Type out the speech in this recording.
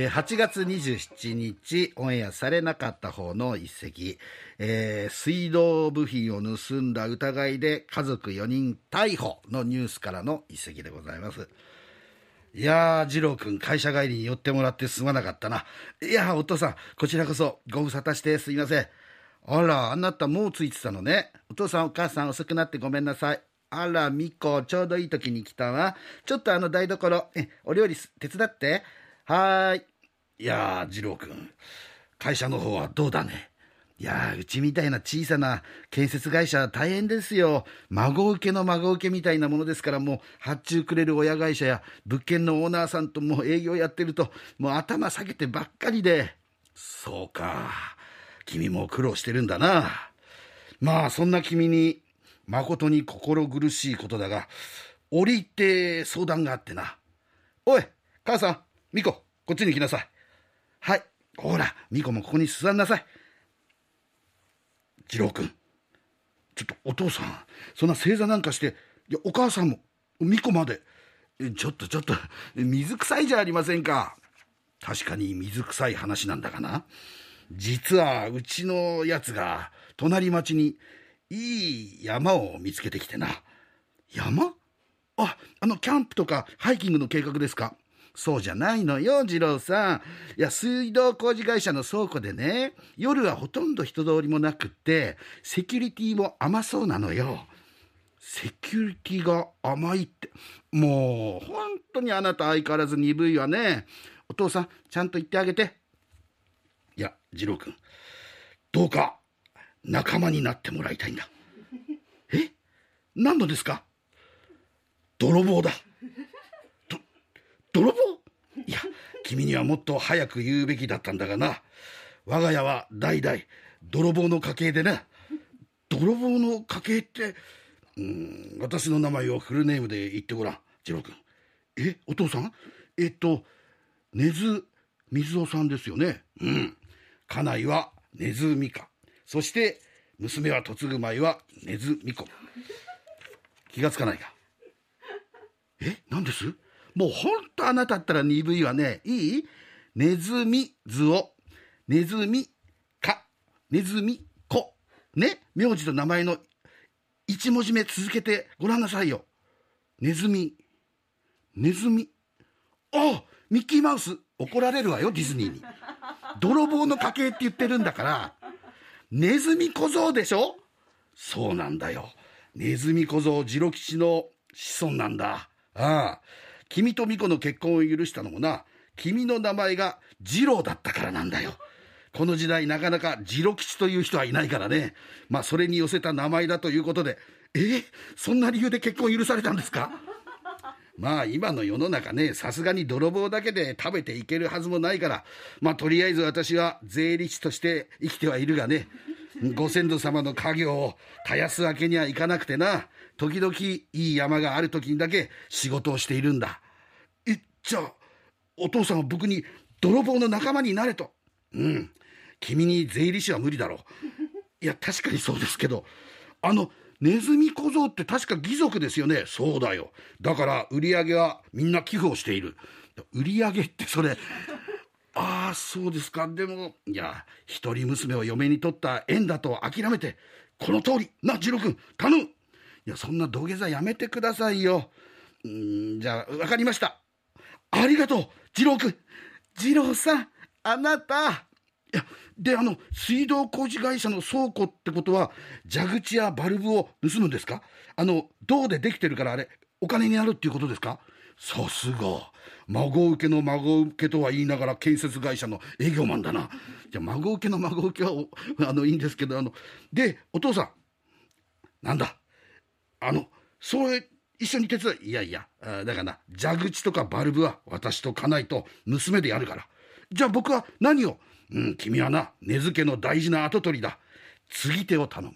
え8月27日オンエアされなかった方の一席、えー水道部品を盗んだ疑いで家族4人逮捕のニュースからの一席でございます。いやー、二郎君、会社帰りに寄ってもらってすまなかったな。いや、お父さん、こちらこそ、ご無沙汰してすいません。あら、あなたもうついてたのね。お父さん、お母さん、遅くなってごめんなさい。あら、みこ、ちょうどいい時に来たわ。ちょっとあの台所、え、お料理手伝って。はーい。いやー、二郎君、会社の方はどうだね？いやー、うちみたいな小さな建設会社大変ですよ。孫受けの孫受けみたいなものですから、もう発注くれる親会社や物件のオーナーさんとも営業やってると、もう頭下げてばっかりで。そうか。君も苦労してるんだな。まあ、そんな君に、誠に心苦しいことだが、折り入って相談があってな。おい、母さん、ミコ、こっちに来なさい。はい。ほら、ミコもここに座んなさい。次郎君、ちょっとお父さん、そんな正座なんかして、いや、お母さんも、ミコまで、ちょっとちょっと、水臭いじゃありませんか。確かに水臭い話なんだがな。実は、うちのやつが、隣町に、いい山を見つけてきてな。山？あ、あの、キャンプとかハイキングの計画ですか？そうじゃないのよ、二郎さん。いや、水道工事会社の倉庫でね、夜はほとんど人通りもなくって、セキュリティも甘そうなのよ。セキュリティが甘いって。もう、本当にあなた相変わらず鈍いわね。お父さん、ちゃんと言ってあげて。いや、二郎君、どうか仲間になってもらいたいんだ。え？何のですか？泥棒だ。ど、泥棒いや、君にはもっと早く言うべきだったんだがな。我が家は代々泥棒の家系でな。泥棒の家系って、うん、私の名前をフルネームで言ってごらん、次郎君。え、お父さん？えっと、根津水尾さんですよね。うん。家内は根津美香。そして、娘は嫁ぐ舞は根津美子。気がつかないか。え？何です？もうほんとあなたったら鈍いわね。いい？ネズミ図を、ネズミか、ネズミ子。ね？名字と名前の一文字目続けてごらんなさいよ。ネズミ。ネズミ。あミッキーマウス。怒られるわよ、ディズニーに。泥棒の家系って言ってるんだから、ネズミ小僧でしょ？そうなんだよ。ネズミ小僧次郎吉の子孫なんだ。ああ。君と巫女の結婚を許したのもな、君の名前が次郎だったからなんだよ。この時代なかなか次郎吉という人はいないからね。まあそれに寄せた名前だということで、えそんな理由で結婚許されたんですか？まあ今の世の中ね、さすがに泥棒だけで食べていけるはずもないから、まあとりあえず私は税理士として生きてはいるがね、ご先祖様の家業を絶やすわけにはいかなくてな、時々いい山がある時にだけ仕事をしているんだ。え、じゃあ、お父さんは僕に泥棒の仲間になれと。うん。君に税理士は無理だろう。いや、確かにそうですけど、あの、ネズミ小僧って確か義族ですよね。そうだよ。だから売り上げはみんな寄付をしている。売り上げってそれ、ああ、そうですか。でも、いや、一人娘を嫁に取った縁だと諦めて、この通り、な、次郎君、頼む。いや、そんな土下座やめてくださいよ。うん、じゃあ、わかりました。ありがとう、次郎君。次郎さん、あなた。いや、で、あの、水道工事会社の倉庫ってことは、蛇口やバルブを盗むんですか？あの、銅でできてるからあれ、お金になるっていうことですか？さすが。孫受けの孫受けとは言いながら建設会社の営業マンだな。じゃ、孫受けの孫受けは、あの、いいんですけど、あの、で、お父さん。なんだ？あの、それ、一緒に手伝い。いやいや、だから、蛇口とかバルブは私と家内と娘でやるから。じゃあ僕は何を？うん、君はな、根付の大事な跡取りだ。継ぎ手を頼む。